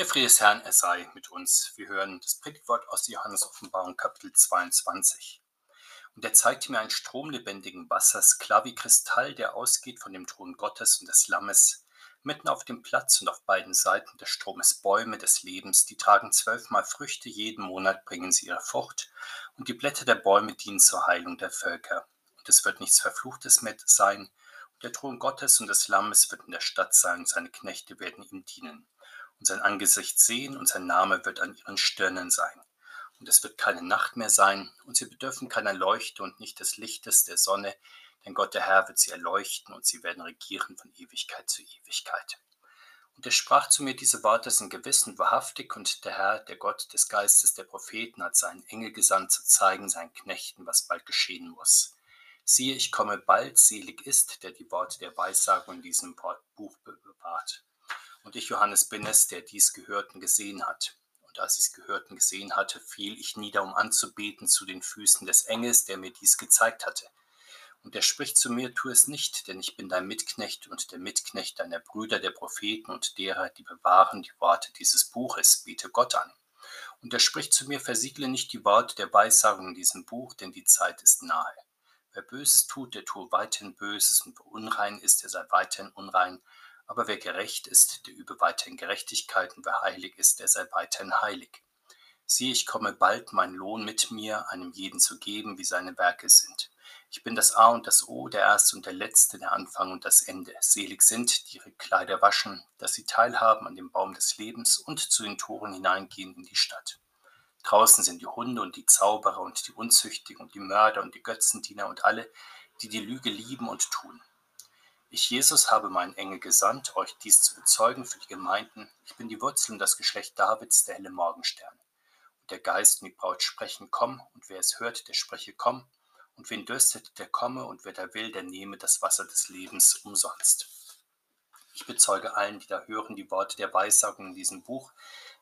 Der Friede des Herrn, er sei mit uns. Wir hören das Predigtwort aus Johannes Offenbarung Kapitel 22. Und er zeigte mir einen Strom lebendigen Wassers, klar wie Kristall, der ausgeht von dem Thron Gottes und des Lammes. Mitten auf dem Platz und auf beiden Seiten des Stromes Bäume des Lebens, die tragen zwölfmal Früchte, jeden Monat bringen sie ihre Frucht, und die Blätter der Bäume dienen zur Heilung der Völker. Und es wird nichts Verfluchtes mehr sein, und der Thron Gottes und des Lammes wird in der Stadt sein, und seine Knechte werden ihm dienen und sein Angesicht sehen und sein Name wird an ihren Stirnen sein. Und es wird keine Nacht mehr sein und sie bedürfen keiner Leuchte und nicht des Lichtes der Sonne, denn Gott der Herr wird sie erleuchten und sie werden regieren von Ewigkeit zu Ewigkeit. Und er sprach zu mir, diese Worte sind gewiss und wahrhaftig, und der Herr, der Gott des Geistes der Propheten, hat seinen Engel gesandt, zu zeigen seinen Knechten, was bald geschehen muss. Siehe, ich komme bald, selig ist, der die Worte der Weissagung in diesem Buch bewahrt. Und ich, Johannes, bin es, der dies Gehörten gesehen hat. Und als ich es Gehörten gesehen hatte, fiel ich nieder, um anzubeten zu den Füßen des Engels, der mir dies gezeigt hatte. Und er spricht zu mir, tu es nicht, denn ich bin dein Mitknecht und der Mitknecht deiner Brüder, der Propheten und derer, die bewahren die Worte dieses Buches, bete Gott an. Und er spricht zu mir, versiegle nicht die Worte der Weissagung in diesem Buch, denn die Zeit ist nahe. Wer Böses tut, der tue weiterhin Böses, und wer unrein ist, der sei weiterhin unrein, aber wer gerecht ist, der übe weiterhin Gerechtigkeit, und wer heilig ist, der sei weiterhin heilig. Siehe, ich komme bald, mein Lohn mit mir, einem jeden zu geben, wie seine Werke sind. Ich bin das A und das O, der Erste und der Letzte, der Anfang und das Ende. Selig sind, die ihre Kleider waschen, dass sie teilhaben an dem Baum des Lebens und zu den Toren hineingehen in die Stadt. Draußen sind die Hunde und die Zauberer und die Unzüchtigen und die Mörder und die Götzendiener und alle, die die Lüge lieben und tun. Ich, Jesus, habe meinen Engel gesandt, euch dies zu bezeugen für die Gemeinden. Ich bin die Wurzel und das Geschlecht Davids, der helle Morgenstern. Und der Geist und die Braut sprechen, komm, und wer es hört, der spreche, komm. Und wen dürstet, der komme, und wer da will, der nehme das Wasser des Lebens umsonst. Ich bezeuge allen, die da hören, die Worte der Weissagung in diesem Buch.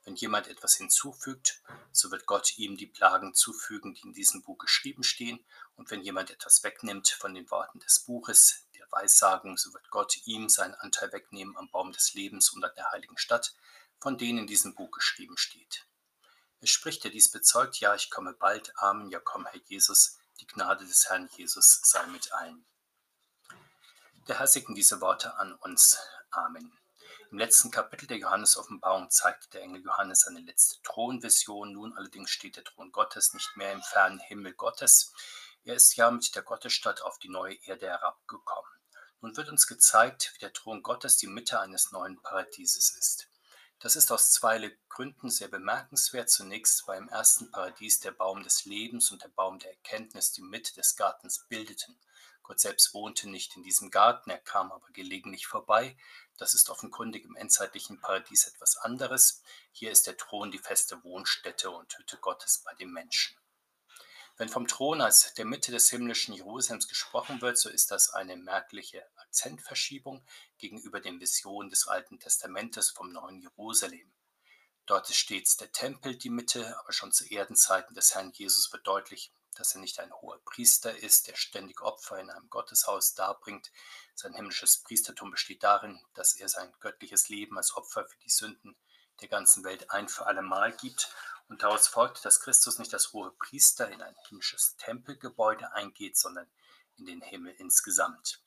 Wenn jemand etwas hinzufügt, so wird Gott ihm die Plagen zufügen, die in diesem Buch geschrieben stehen. Und wenn jemand etwas wegnimmt von den Worten des Buches, Weissagung, so wird Gott ihm seinen Anteil wegnehmen am Baum des Lebens und an der heiligen Stadt, von denen in diesem Buch geschrieben steht. Es spricht, der dies bezeugt, ja, ich komme bald, Amen, ja komm, Herr Jesus, die Gnade des Herrn Jesus sei mit allen. Der Herr segne diese Worte an uns. Amen. Im letzten Kapitel der Johannes-Offenbarung zeigt der Engel Johannes seine letzte Thronvision. Nun allerdings steht der Thron Gottes nicht mehr im fernen Himmel Gottes. Er ist ja mit der Gottesstadt auf die neue Erde herabgekommen. Nun wird uns gezeigt, wie der Thron Gottes die Mitte eines neuen Paradieses ist. Das ist aus zwei Gründen sehr bemerkenswert. Zunächst, weil im ersten Paradies der Baum des Lebens und der Baum der Erkenntnis die Mitte des Gartens bildeten. Gott selbst wohnte nicht in diesem Garten, er kam aber gelegentlich vorbei. Das ist offenkundig im endzeitlichen Paradies etwas anderes. Hier ist der Thron die feste Wohnstätte und Hütte Gottes bei dem Menschen. Wenn vom Thron als der Mitte des himmlischen Jerusalems gesprochen wird, so ist das eine merkliche Akzentverschiebung gegenüber den Visionen des Alten Testamentes vom neuen Jerusalem. Dort ist stets der Tempel die Mitte, aber schon zu Erdenzeiten des Herrn Jesus wird deutlich, dass er nicht ein hoher Priester ist, der ständig Opfer in einem Gotteshaus darbringt. Sein himmlisches Priestertum besteht darin, dass er sein göttliches Leben als Opfer für die Sünden der ganzen Welt ein für alle Mal gibt und daraus folgt, dass Christus nicht als hohe Priester in ein himmlisches Tempelgebäude eingeht, sondern in den Himmel insgesamt.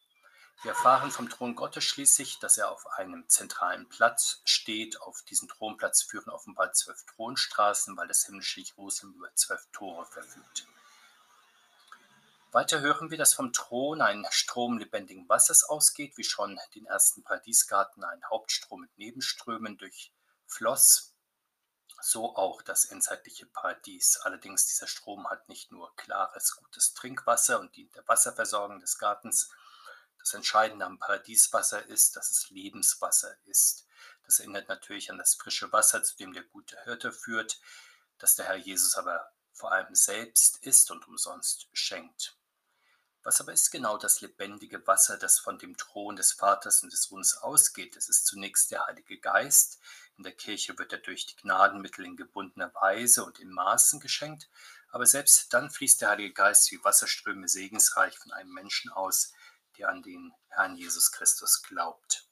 Wir erfahren vom Thron Gottes schließlich, dass er auf einem zentralen Platz steht. Auf diesen Thronplatz führen offenbar zwölf Thronstraßen, weil das himmlische Jerusalem über zwölf Tore verfügt. Weiter hören wir, dass vom Thron ein Strom lebendigen Wassers ausgeht, wie schon den ersten Paradiesgarten ein Hauptstrom mit Nebenströmen durchfloss so auch das endzeitliche Paradies. Allerdings dieser Strom hat nicht nur klares, gutes Trinkwasser und dient der Wasserversorgung des Gartens. Das Entscheidende am Paradieswasser ist, dass es Lebenswasser ist. Das erinnert natürlich an das frische Wasser, zu dem der gute Hirte führt, das der Herr Jesus aber vor allem selbst ist und umsonst schenkt. Was aber ist genau das lebendige Wasser, das von dem Thron des Vaters und des Sohnes ausgeht? Es ist zunächst der Heilige Geist. In der Kirche wird er durch die Gnadenmittel in gebundener Weise und in Maßen geschenkt, aber selbst dann fließt der Heilige Geist wie Wasserströme segensreich von einem Menschen aus, der an den Herrn Jesus Christus glaubt.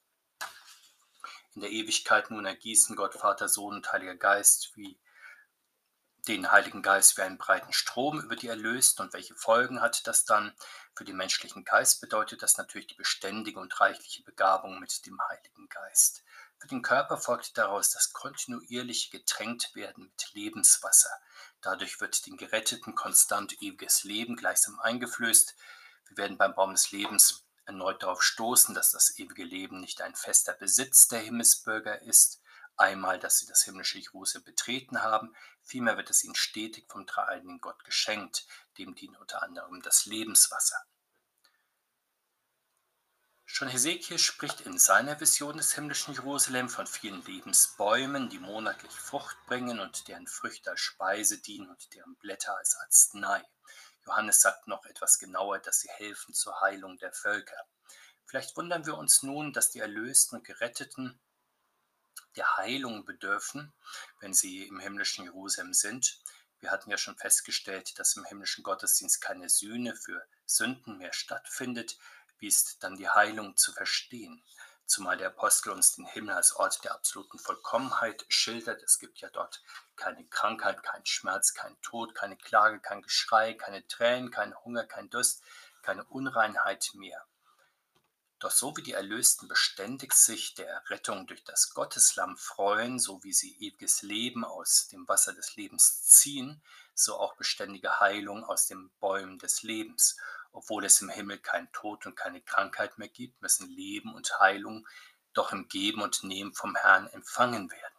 In der Ewigkeit nun ergießen Gott, Vater, Sohn und Heiliger Geist wie den Heiligen Geist wie einen breiten Strom über die Erlösten und welche Folgen hat das dann für den menschlichen Geist? Bedeutet das natürlich die beständige und reichliche Begabung mit dem Heiligen Geist. Für den Körper folgt daraus das kontinuierliche Getränktwerden mit Lebenswasser. Dadurch wird den Geretteten konstant ewiges Leben gleichsam eingeflößt. Wir werden beim Baum des Lebens erneut darauf stoßen, dass das ewige Leben nicht ein fester Besitz der Himmelsbürger ist, einmal, dass sie das himmlische Jerusalem betreten haben, vielmehr wird es ihnen stetig vom dreieinigen Gott geschenkt, dem dient unter anderem das Lebenswasser. Schon Hesekiel spricht in seiner Vision des himmlischen Jerusalem von vielen Lebensbäumen, die monatlich Frucht bringen und deren Früchte als Speise dienen und deren Blätter als Arznei. Johannes sagt noch etwas genauer, dass sie helfen zur Heilung der Völker. Vielleicht wundern wir uns nun, dass die Erlösten und Geretteten der Heilung bedürfen, wenn sie im himmlischen Jerusalem sind. Wir hatten ja schon festgestellt, dass im himmlischen Gottesdienst keine Sühne für Sünden mehr stattfindet. Wie dann die Heilung zu verstehen? Zumal der Apostel uns den Himmel als Ort der absoluten Vollkommenheit schildert. Es gibt ja dort keine Krankheit, kein Schmerz, kein Tod, keine Klage, kein Geschrei, keine Tränen, kein Hunger, kein Durst, keine Unreinheit mehr. Doch so wie die Erlösten beständig sich der Rettung durch das Gotteslamm freuen, so wie sie ewiges Leben aus dem Wasser des Lebens ziehen, so auch beständige Heilung aus den Bäumen des Lebens. Obwohl es im Himmel kein Tod und keine Krankheit mehr gibt, müssen Leben und Heilung doch im Geben und Nehmen vom Herrn empfangen werden.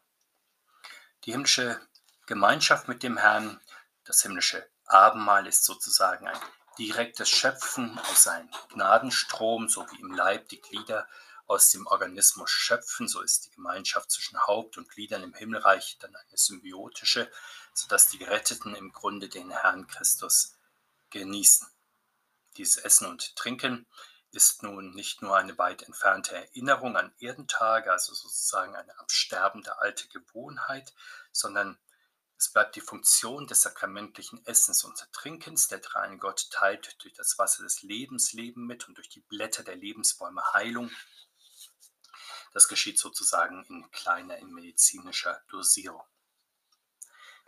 Die himmlische Gemeinschaft mit dem Herrn, das himmlische Abendmahl ist sozusagen ein direktes Schöpfen aus seinem Gnadenstrom, so wie im Leib die Glieder aus dem Organismus schöpfen, so ist die Gemeinschaft zwischen Haupt und Gliedern im Himmelreich dann eine symbiotische, sodass die Geretteten im Grunde den Herrn Christus genießen. Dieses Essen und Trinken ist nun nicht nur eine weit entfernte Erinnerung an Erdentage, also sozusagen eine absterbende alte Gewohnheit, sondern es bleibt die Funktion des sakramentlichen Essens und Trinkens. Der dreine Gott teilt durch das Wasser des Lebens Leben mit und durch die Blätter der Lebensbäume Heilung. Das geschieht sozusagen in kleiner, in medizinischer Dosierung.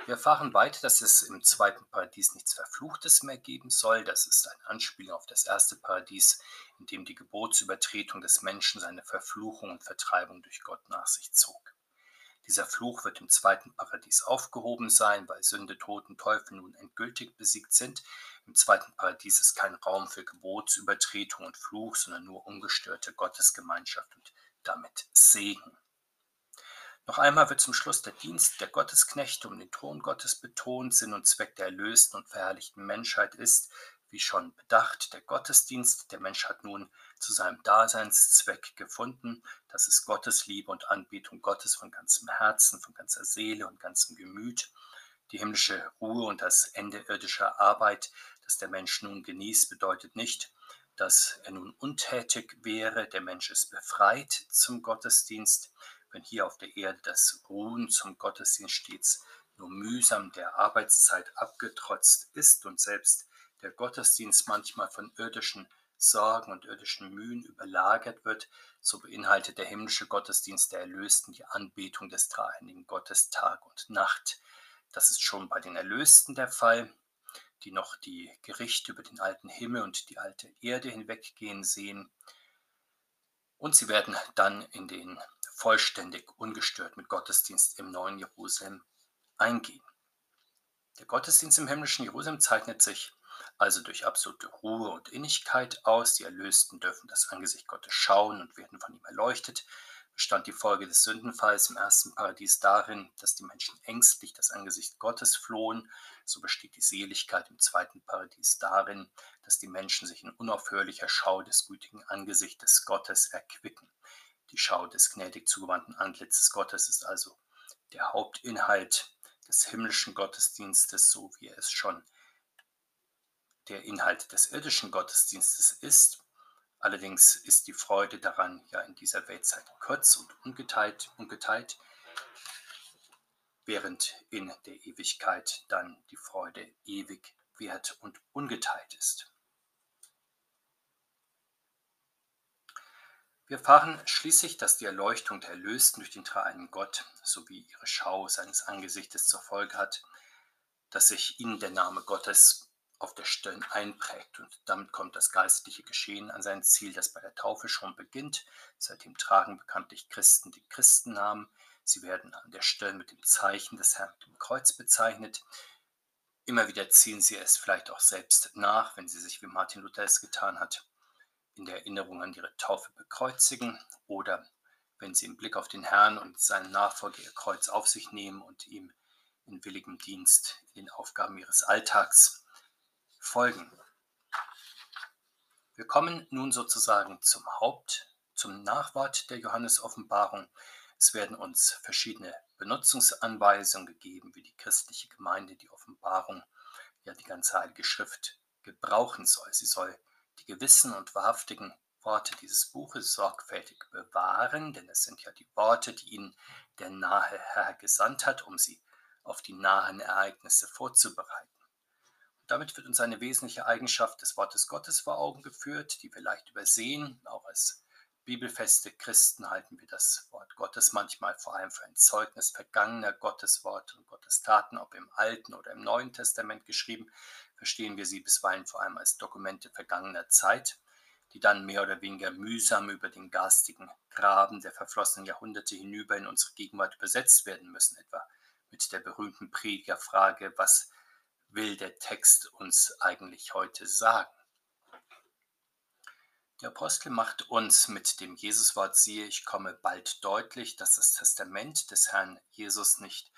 Wir erfahren weiter, dass es im zweiten Paradies nichts Verfluchtes mehr geben soll. Das ist ein Anspielung auf das erste Paradies, in dem die Gebotsübertretung des Menschen seine Verfluchung und Vertreibung durch Gott nach sich zog. Dieser Fluch wird im zweiten Paradies aufgehoben sein, weil Sünde, Tod und Teufel nun endgültig besiegt sind. Im zweiten Paradies ist kein Raum für Gebotsübertretung und Fluch, sondern nur ungestörte Gottesgemeinschaft und damit Segen. Noch einmal wird zum Schluss der Dienst der Gottesknechte um den Thron Gottes betont. Sinn und Zweck der erlösten und verherrlichten Menschheit ist, wie schon bedacht, der Gottesdienst. Der Mensch hat nun zu seinem Daseinszweck gefunden. Das ist Gottes Liebe und Anbetung Gottes von ganzem Herzen, von ganzer Seele und ganzem Gemüt. Die himmlische Ruhe und das Ende irdischer Arbeit, das der Mensch nun genießt, bedeutet nicht, dass er nun untätig wäre. Der Mensch ist befreit zum Gottesdienst. Wenn hier auf der Erde das Ruhen zum Gottesdienst stets nur mühsam der Arbeitszeit abgetrotzt ist und selbst der Gottesdienst manchmal von irdischen Sorgen und irdischen Mühen überlagert wird, so beinhaltet der himmlische Gottesdienst der Erlösten die Anbetung des dreieinigen Gottes Tag und Nacht. Das ist schon bei den Erlösten der Fall, die noch die Gerichte über den alten Himmel und die alte Erde hinweggehen sehen. Und sie werden dann in den vollständig ungestört mit Gottesdienst im neuen Jerusalem eingehen. Der Gottesdienst im himmlischen Jerusalem zeichnet sich also durch absolute Ruhe und Innigkeit aus. Die Erlösten dürfen das Angesicht Gottes schauen und werden von ihm erleuchtet. Bestand die Folge des Sündenfalls im ersten Paradies darin, dass die Menschen ängstlich das Angesicht Gottes flohen, so besteht die Seligkeit im zweiten Paradies darin, dass die Menschen sich in unaufhörlicher Schau des gütigen Angesichtes Gottes erquicken. Die Schau des gnädig zugewandten Antlitzes Gottes ist also der Hauptinhalt des himmlischen Gottesdienstes, so wie es schon der Inhalt des irdischen Gottesdienstes ist. Allerdings ist die Freude daran ja in dieser Weltzeit kurz und ungeteilt, ungeteilt während in der Ewigkeit dann die Freude ewig wert und ungeteilt ist. Wir erfahren schließlich, dass die Erleuchtung der Erlösten durch den dreieinen Gott sowie ihre Schau seines Angesichtes zur Folge hat, dass sich ihnen der Name Gottes auf der Stirn einprägt und damit kommt das geistliche Geschehen an sein Ziel, das bei der Taufe schon beginnt. Seitdem tragen bekanntlich Christen die Christennamen. Sie werden an der Stirn mit dem Zeichen des Herrn mit dem Kreuz bezeichnet. Immer wieder ziehen sie es vielleicht auch selbst nach, wenn sie sich, wie Martin Luther es getan hat, in der Erinnerung an ihre Taufe bekreuzigen oder wenn sie im Blick auf den Herrn und seinen Nachfolger ihr Kreuz auf sich nehmen und ihm in willigem Dienst in den Aufgaben ihres Alltags folgen. Wir kommen nun sozusagen zum Haupt, zum Nachwort der Johannes-Offenbarung. Es werden uns verschiedene Benutzungsanweisungen gegeben, wie die christliche Gemeinde die Offenbarung, ja die ganze Heilige Schrift gebrauchen soll. Sie soll die gewissen und wahrhaftigen Worte dieses Buches sorgfältig bewahren, denn es sind ja die Worte, die ihnen der nahe Herr gesandt hat, um sie auf die nahen Ereignisse vorzubereiten. Damit wird uns eine wesentliche Eigenschaft des Wortes Gottes vor Augen geführt, die wir leicht übersehen. Auch als bibelfeste Christen halten wir das Wort Gottes manchmal vor allem für ein Zeugnis vergangener Gottesworte und Gottestaten, ob im Alten oder im Neuen Testament geschrieben verstehen wir sie bisweilen vor allem als Dokumente vergangener Zeit, die dann mehr oder weniger mühsam über den garstigen Graben der verflossenen Jahrhunderte hinüber in unsere Gegenwart übersetzt werden müssen, etwa mit der berühmten Predigerfrage, was will der Text uns eigentlich heute sagen? Der Apostel macht uns mit dem Jesuswort siehe, ich komme bald deutlich, dass das Testament des Herrn Jesus nicht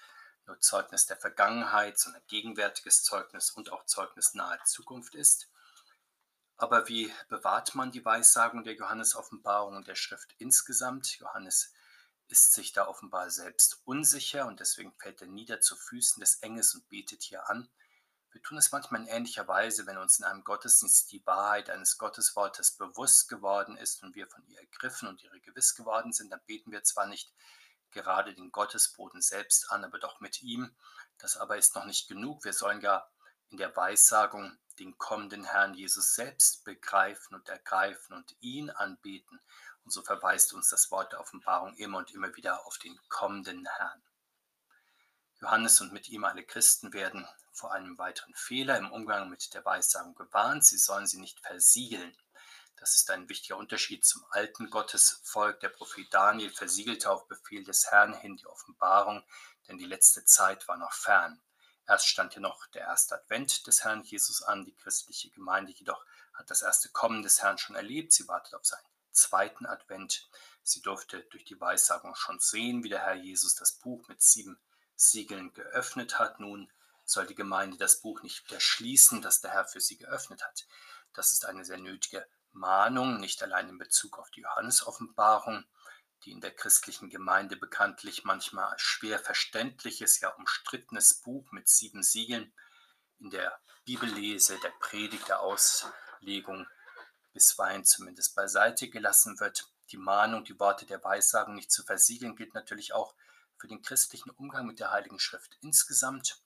nur Zeugnis der Vergangenheit, sondern gegenwärtiges Zeugnis und auch Zeugnis naher Zukunft ist. Aber wie bewahrt man die Weissagung der Johannes-Offenbarung und der Schrift insgesamt? Johannes ist sich da offenbar selbst unsicher und deswegen fällt er nieder zu Füßen des Engels und betet hier an. Wir tun es manchmal in ähnlicher Weise, wenn uns in einem Gottesdienst die Wahrheit eines Gotteswortes bewusst geworden ist und wir von ihr ergriffen und ihre gewiss geworden sind, dann beten wir zwar nicht gerade den Gottesboden selbst an, aber doch mit ihm. Das aber ist noch nicht genug. Wir sollen ja in der Weissagung den kommenden Herrn Jesus selbst begreifen und ergreifen und ihn anbeten. Und so verweist uns das Wort der Offenbarung immer und immer wieder auf den kommenden Herrn. Johannes und mit ihm alle Christen werden vor einem weiteren Fehler im Umgang mit der Weissagung gewarnt. Sie sollen sie nicht versiegeln. Das ist ein wichtiger Unterschied zum alten Gottesvolk. Der Prophet Daniel versiegelte auf Befehl des Herrn hin die Offenbarung, denn die letzte Zeit war noch fern. Erst stand hier noch der erste Advent des Herrn Jesus an. Die christliche Gemeinde jedoch hat das erste Kommen des Herrn schon erlebt. Sie wartet auf seinen zweiten Advent. Sie durfte durch die Weissagung schon sehen, wie der Herr Jesus das Buch mit sieben Siegeln geöffnet hat. Nun soll die Gemeinde das Buch nicht wieder schließen, das der Herr für sie geöffnet hat. Das ist eine sehr nötige Mahnung, nicht allein in Bezug auf die Johannesoffenbarung, die in der christlichen Gemeinde bekanntlich manchmal schwer verständliches, ja umstrittenes Buch mit sieben Siegeln in der Bibellese, der Predigt, der Auslegung bisweilen zumindest beiseite gelassen wird. Die Mahnung, die Worte der Weissagen nicht zu versiegeln, gilt natürlich auch für den christlichen Umgang mit der Heiligen Schrift insgesamt.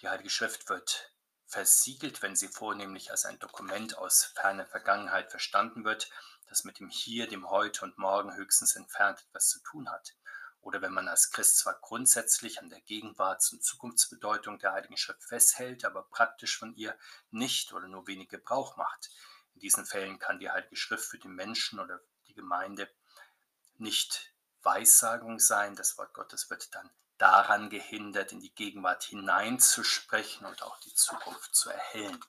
Die Heilige Schrift wird versiegelt, wenn sie vornehmlich als ein Dokument aus ferner Vergangenheit verstanden wird, das mit dem Hier, dem Heute und Morgen höchstens entfernt etwas zu tun hat. Oder wenn man als Christ zwar grundsätzlich an der Gegenwarts- und Zukunftsbedeutung der Heiligen Schrift festhält, aber praktisch von ihr nicht oder nur wenig Gebrauch macht. In diesen Fällen kann die Heilige Schrift für den Menschen oder die Gemeinde nicht Weissagung sein. Das Wort Gottes wird dann daran gehindert, in die Gegenwart hineinzusprechen und auch die Zukunft zu erhellen.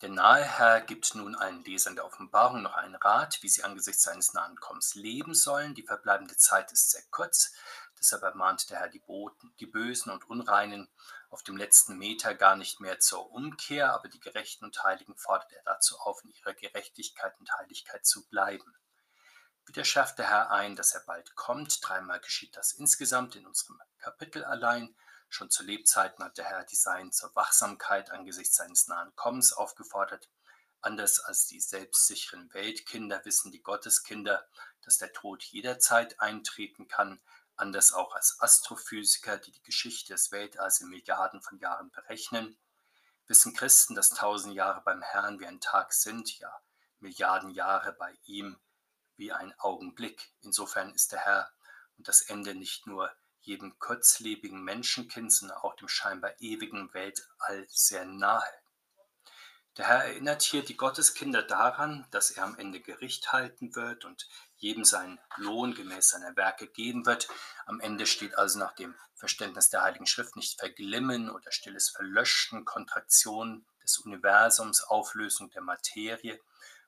Der nahe Herr gibt nun allen Lesern der Offenbarung noch einen Rat, wie sie angesichts seines nahen Kommens leben sollen. Die verbleibende Zeit ist sehr kurz, deshalb ermahnt der Herr die, Boten, die Bösen und Unreinen auf dem letzten Meter gar nicht mehr zur Umkehr, aber die Gerechten und Heiligen fordert er dazu auf, in ihrer Gerechtigkeit und Heiligkeit zu bleiben. Wieder schärft der Herr ein, dass er bald kommt. Dreimal geschieht das insgesamt in unserem Kapitel allein. Schon zu Lebzeiten hat der Herr die Sein zur Wachsamkeit angesichts seines nahen Kommens aufgefordert. Anders als die selbstsicheren Weltkinder wissen die Gotteskinder, dass der Tod jederzeit eintreten kann. Anders auch als Astrophysiker, die die Geschichte des Weltalls in Milliarden von Jahren berechnen, wissen Christen, dass tausend Jahre beim Herrn wie ein Tag sind, ja Milliarden Jahre bei ihm wie ein Augenblick. Insofern ist der Herr und das Ende nicht nur jedem kurzlebigen Menschenkind, sondern auch dem scheinbar ewigen Weltall sehr nahe. Der Herr erinnert hier die Gotteskinder daran, dass er am Ende Gericht halten wird und jedem seinen Lohn gemäß seiner Werke geben wird. Am Ende steht also nach dem Verständnis der Heiligen Schrift nicht Verglimmen oder stilles Verlöschen, Kontraktion des Universums, Auflösung der Materie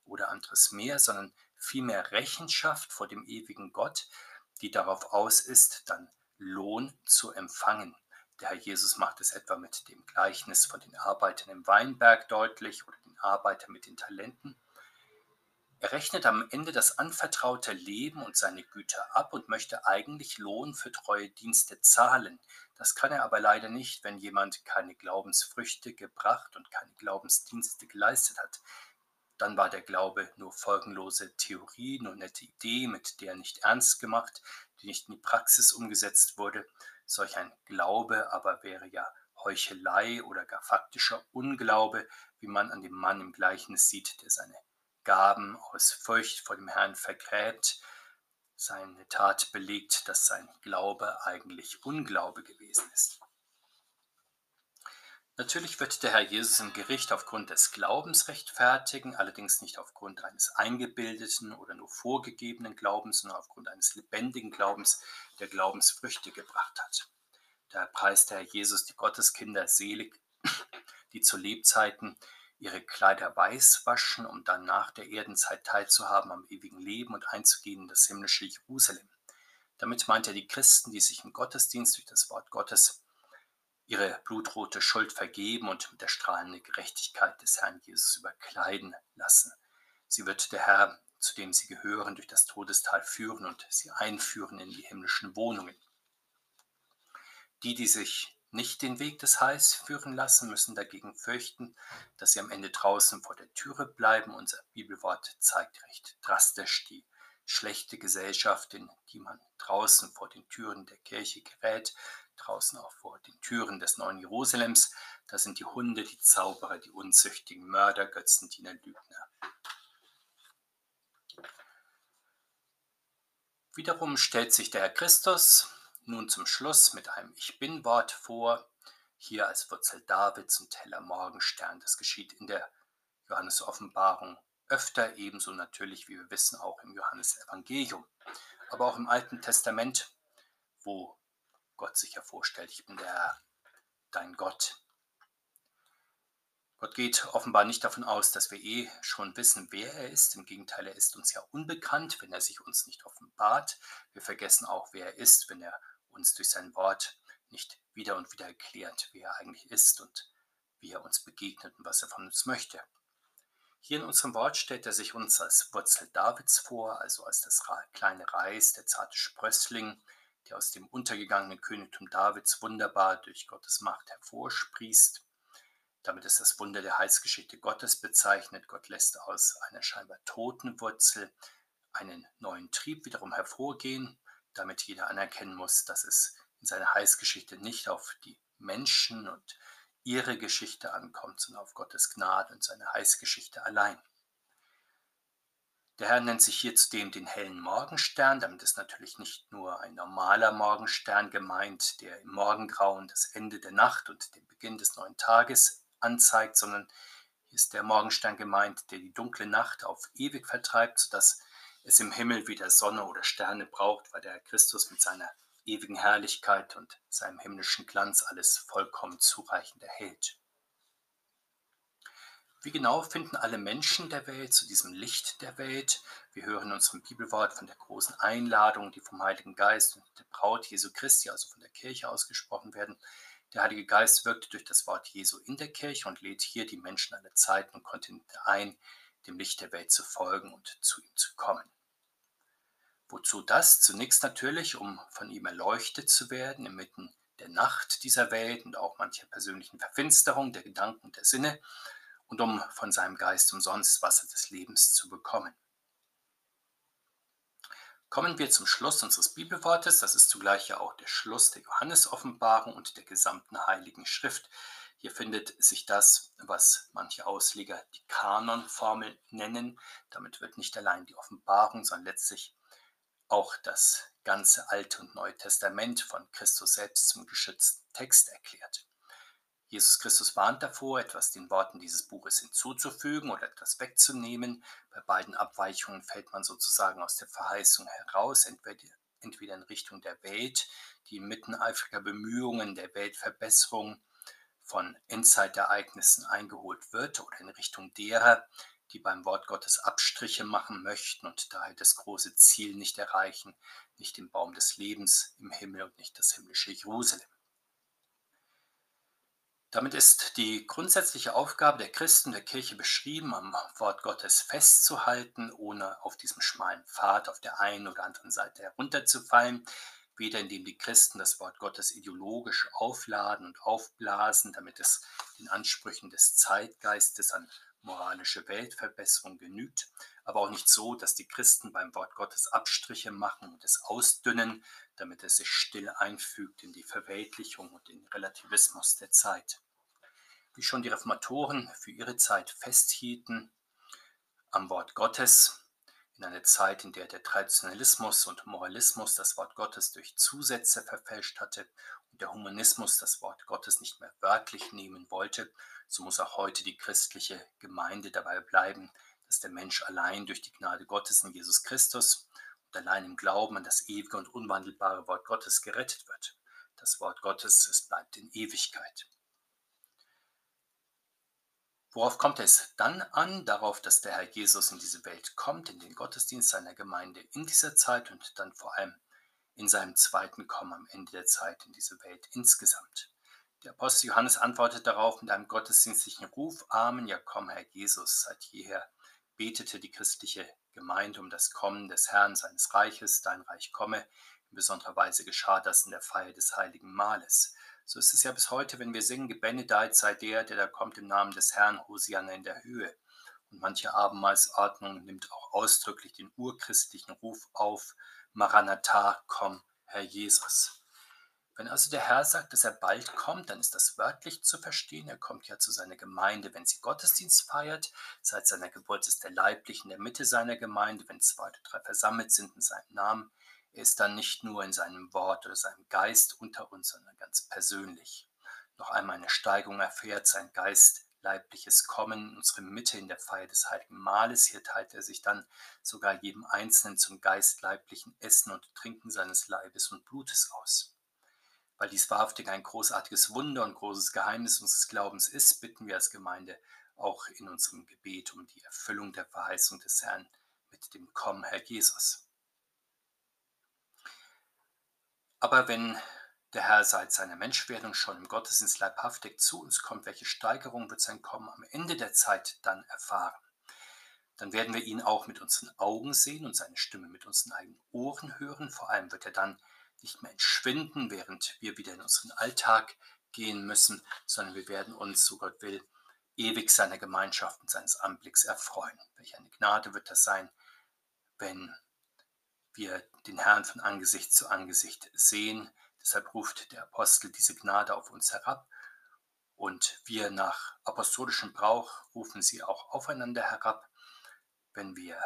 oder anderes mehr, sondern vielmehr Rechenschaft vor dem ewigen Gott, die darauf aus ist, dann Lohn zu empfangen. Der Herr Jesus macht es etwa mit dem Gleichnis von den Arbeitern im Weinberg deutlich oder den Arbeitern mit den Talenten. Er rechnet am Ende das anvertraute Leben und seine Güter ab und möchte eigentlich Lohn für treue Dienste zahlen. Das kann er aber leider nicht, wenn jemand keine Glaubensfrüchte gebracht und keine Glaubensdienste geleistet hat. Dann war der Glaube nur folgenlose Theorie, nur nette Idee, mit der nicht ernst gemacht, die nicht in die Praxis umgesetzt wurde. Solch ein Glaube aber wäre ja Heuchelei oder gar faktischer Unglaube, wie man an dem Mann im Gleichnis sieht, der seine Gaben aus Furcht vor dem Herrn vergräbt. Seine Tat belegt, dass sein Glaube eigentlich Unglaube gewesen ist. Natürlich wird der Herr Jesus im Gericht aufgrund des Glaubens rechtfertigen, allerdings nicht aufgrund eines eingebildeten oder nur vorgegebenen Glaubens, sondern aufgrund eines lebendigen Glaubens, der Glaubensfrüchte gebracht hat. Da preist der Herr Jesus die Gotteskinder selig, die zu Lebzeiten ihre Kleider weiß waschen, um dann nach der Erdenzeit teilzuhaben am ewigen Leben und einzugehen in das himmlische Jerusalem. Damit meint er die Christen, die sich im Gottesdienst durch das Wort Gottes ihre blutrote Schuld vergeben und mit der strahlenden Gerechtigkeit des Herrn Jesus überkleiden lassen. Sie wird der Herr, zu dem sie gehören, durch das Todestal führen und sie einführen in die himmlischen Wohnungen. Die, die sich nicht den Weg des Heils führen lassen, müssen dagegen fürchten, dass sie am Ende draußen vor der Türe bleiben. Unser Bibelwort zeigt recht drastisch die schlechte Gesellschaft, in die man draußen vor den Türen der Kirche gerät, draußen auch vor den Türen des neuen Jerusalems. Da sind die Hunde, die Zauberer, die unzüchtigen Mörder, Götzendiener, Lügner. Wiederum stellt sich der Herr Christus nun zum Schluss mit einem Ich bin-Wort vor, hier als Wurzel Davids und heller Morgenstern. Das geschieht in der Johannes-Offenbarung öfter, ebenso natürlich, wie wir wissen, auch im Johannesevangelium. Aber auch im Alten Testament, wo Gott sich ja vorstellt, ich bin der dein Gott. Gott geht offenbar nicht davon aus, dass wir eh schon wissen, wer er ist. Im Gegenteil, er ist uns ja unbekannt, wenn er sich uns nicht offenbart. Wir vergessen auch, wer er ist, wenn er uns durch sein Wort nicht wieder und wieder erklärt, wer er eigentlich ist und wie er uns begegnet und was er von uns möchte. Hier in unserem Wort stellt er sich uns als Wurzel Davids vor, also als das kleine Reis, der zarte Sprössling, der aus dem untergegangenen Königtum Davids wunderbar durch Gottes Macht hervorsprießt. Damit ist das Wunder der Heilsgeschichte Gottes bezeichnet. Gott lässt aus einer scheinbar toten Wurzel einen neuen Trieb wiederum hervorgehen, damit jeder anerkennen muss, dass es in seiner Heilsgeschichte nicht auf die Menschen und ihre Geschichte ankommt, sondern auf Gottes Gnade und seine Heilsgeschichte allein. Der Herr nennt sich hier zudem den hellen Morgenstern. Damit ist natürlich nicht nur ein normaler Morgenstern gemeint, der im Morgengrauen das Ende der Nacht und den Beginn des neuen Tages anzeigt, sondern hier ist der Morgenstern gemeint, der die dunkle Nacht auf ewig vertreibt, sodass es im Himmel weder Sonne oder Sterne braucht, weil der Christus mit seiner ewigen Herrlichkeit und seinem himmlischen Glanz alles vollkommen zureichend erhält. Wie genau finden alle Menschen der Welt zu diesem Licht der Welt? Wir hören in unserem Bibelwort von der großen Einladung, die vom Heiligen Geist und der Braut Jesu Christi, also von der Kirche ausgesprochen werden. Der Heilige Geist wirkt durch das Wort Jesu in der Kirche und lädt hier die Menschen aller Zeiten und Kontinente ein, dem Licht der Welt zu folgen und zu ihm zu kommen. Wozu das? Zunächst natürlich, um von ihm erleuchtet zu werden inmitten der Nacht dieser Welt und auch mancher persönlichen Verfinsterung der Gedanken und der Sinne und um von seinem Geist umsonst Wasser des Lebens zu bekommen. Kommen wir zum Schluss unseres Bibelwortes. Das ist zugleich ja auch der Schluss der Johannesoffenbarung und der gesamten Heiligen Schrift. Hier findet sich das, was manche Ausleger die Kanonformel nennen. Damit wird nicht allein die Offenbarung, sondern letztlich auch das ganze Alte und Neue Testament von Christus selbst zum geschützten Text erklärt. Jesus Christus warnt davor, etwas den Worten dieses Buches hinzuzufügen oder etwas wegzunehmen. Bei beiden Abweichungen fällt man sozusagen aus der Verheißung heraus, entweder, in Richtung der Welt, die inmitten eifriger Bemühungen der Weltverbesserung von Endzeitereignissen eingeholt wird oder in Richtung derer, die beim Wort Gottes Abstriche machen möchten und daher das große Ziel nicht erreichen, nicht den Baum des Lebens im Himmel und nicht das himmlische Jerusalem. Damit ist die grundsätzliche Aufgabe der Christen der Kirche beschrieben, am Wort Gottes festzuhalten, ohne auf diesem schmalen Pfad auf der einen oder anderen Seite herunterzufallen, weder indem die Christen das Wort Gottes ideologisch aufladen und aufblasen, damit es den Ansprüchen des Zeitgeistes an moralische Weltverbesserung genügt, aber auch nicht so, dass die Christen beim Wort Gottes Abstriche machen und es ausdünnen, damit es sich still einfügt in die Verweltlichung und den Relativismus der Zeit. Wie schon die Reformatoren für ihre Zeit festhielten am Wort Gottes, in einer Zeit, in der der Traditionalismus und Moralismus das Wort Gottes durch Zusätze verfälscht hatte der Humanismus das Wort Gottes nicht mehr wörtlich nehmen wollte, so muss auch heute die christliche Gemeinde dabei bleiben, dass der Mensch allein durch die Gnade Gottes in Jesus Christus und allein im Glauben an das ewige und unwandelbare Wort Gottes gerettet wird. Das Wort Gottes, es bleibt in Ewigkeit. Worauf kommt es dann an? Darauf, dass der Herr Jesus in diese Welt kommt, in den Gottesdienst seiner Gemeinde in dieser Zeit und dann vor allem in seinem zweiten Kommen am Ende der Zeit in diese Welt insgesamt. Der Apostel Johannes antwortet darauf mit einem gottesdienstlichen Ruf, Amen, ja komm, Herr Jesus. Seit jeher betete die christliche Gemeinde um das Kommen des Herrn seines Reiches, dein Reich komme. In besonderer Weise geschah das in der Feier des heiligen Mahles. So ist es ja bis heute, wenn wir singen, gebenedeit sei der, der da kommt im Namen des Herrn, Hosianna in der Höhe. Und manche Abendmahlsordnung nimmt auch ausdrücklich den urchristlichen Ruf auf, Maranatha, komm, Herr Jesus. Wenn also der Herr sagt, dass er bald kommt, dann ist das wörtlich zu verstehen. Er kommt ja zu seiner Gemeinde, wenn sie Gottesdienst feiert. Seit seiner Geburt ist er leiblich in der Mitte seiner Gemeinde, wenn zwei oder drei versammelt sind in seinem Namen. Er ist dann nicht nur in seinem Wort oder seinem Geist unter uns, sondern ganz persönlich. Noch einmal eine Steigung erfährt sein Geist leibliches Kommen unsere Mitte in der Feier des Heiligen Mahles. Hier teilt er sich dann sogar jedem Einzelnen zum geistleiblichen Essen und Trinken seines Leibes und Blutes aus. Weil dies wahrhaftig ein großartiges Wunder und großes Geheimnis unseres Glaubens ist, bitten wir als Gemeinde auch in unserem Gebet um die Erfüllung der Verheißung des Herrn mit dem Kommen, Herr Jesus. Aber wenn der Herr seit seiner Menschwerdung schon im Gottesdienst leibhaftig zu uns kommt, welche Steigerung wird sein Kommen am Ende der Zeit dann erfahren? Dann werden wir ihn auch mit unseren Augen sehen und seine Stimme mit unseren eigenen Ohren hören. Vor allem wird er dann nicht mehr entschwinden, während wir wieder in unseren Alltag gehen müssen, sondern wir werden uns, so Gott will, ewig seiner Gemeinschaft und seines Anblicks erfreuen. Welch eine Gnade wird das sein, wenn wir den Herrn von Angesicht zu Angesicht sehen. Deshalb ruft der Apostel diese Gnade auf uns herab. Und wir nach apostolischem Brauch rufen sie auch aufeinander herab, wenn wir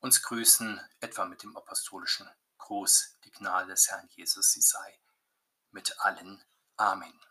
uns grüßen, etwa mit dem apostolischen Gruß, die Gnade des Herrn Jesus, sie sei mit allen. Amen.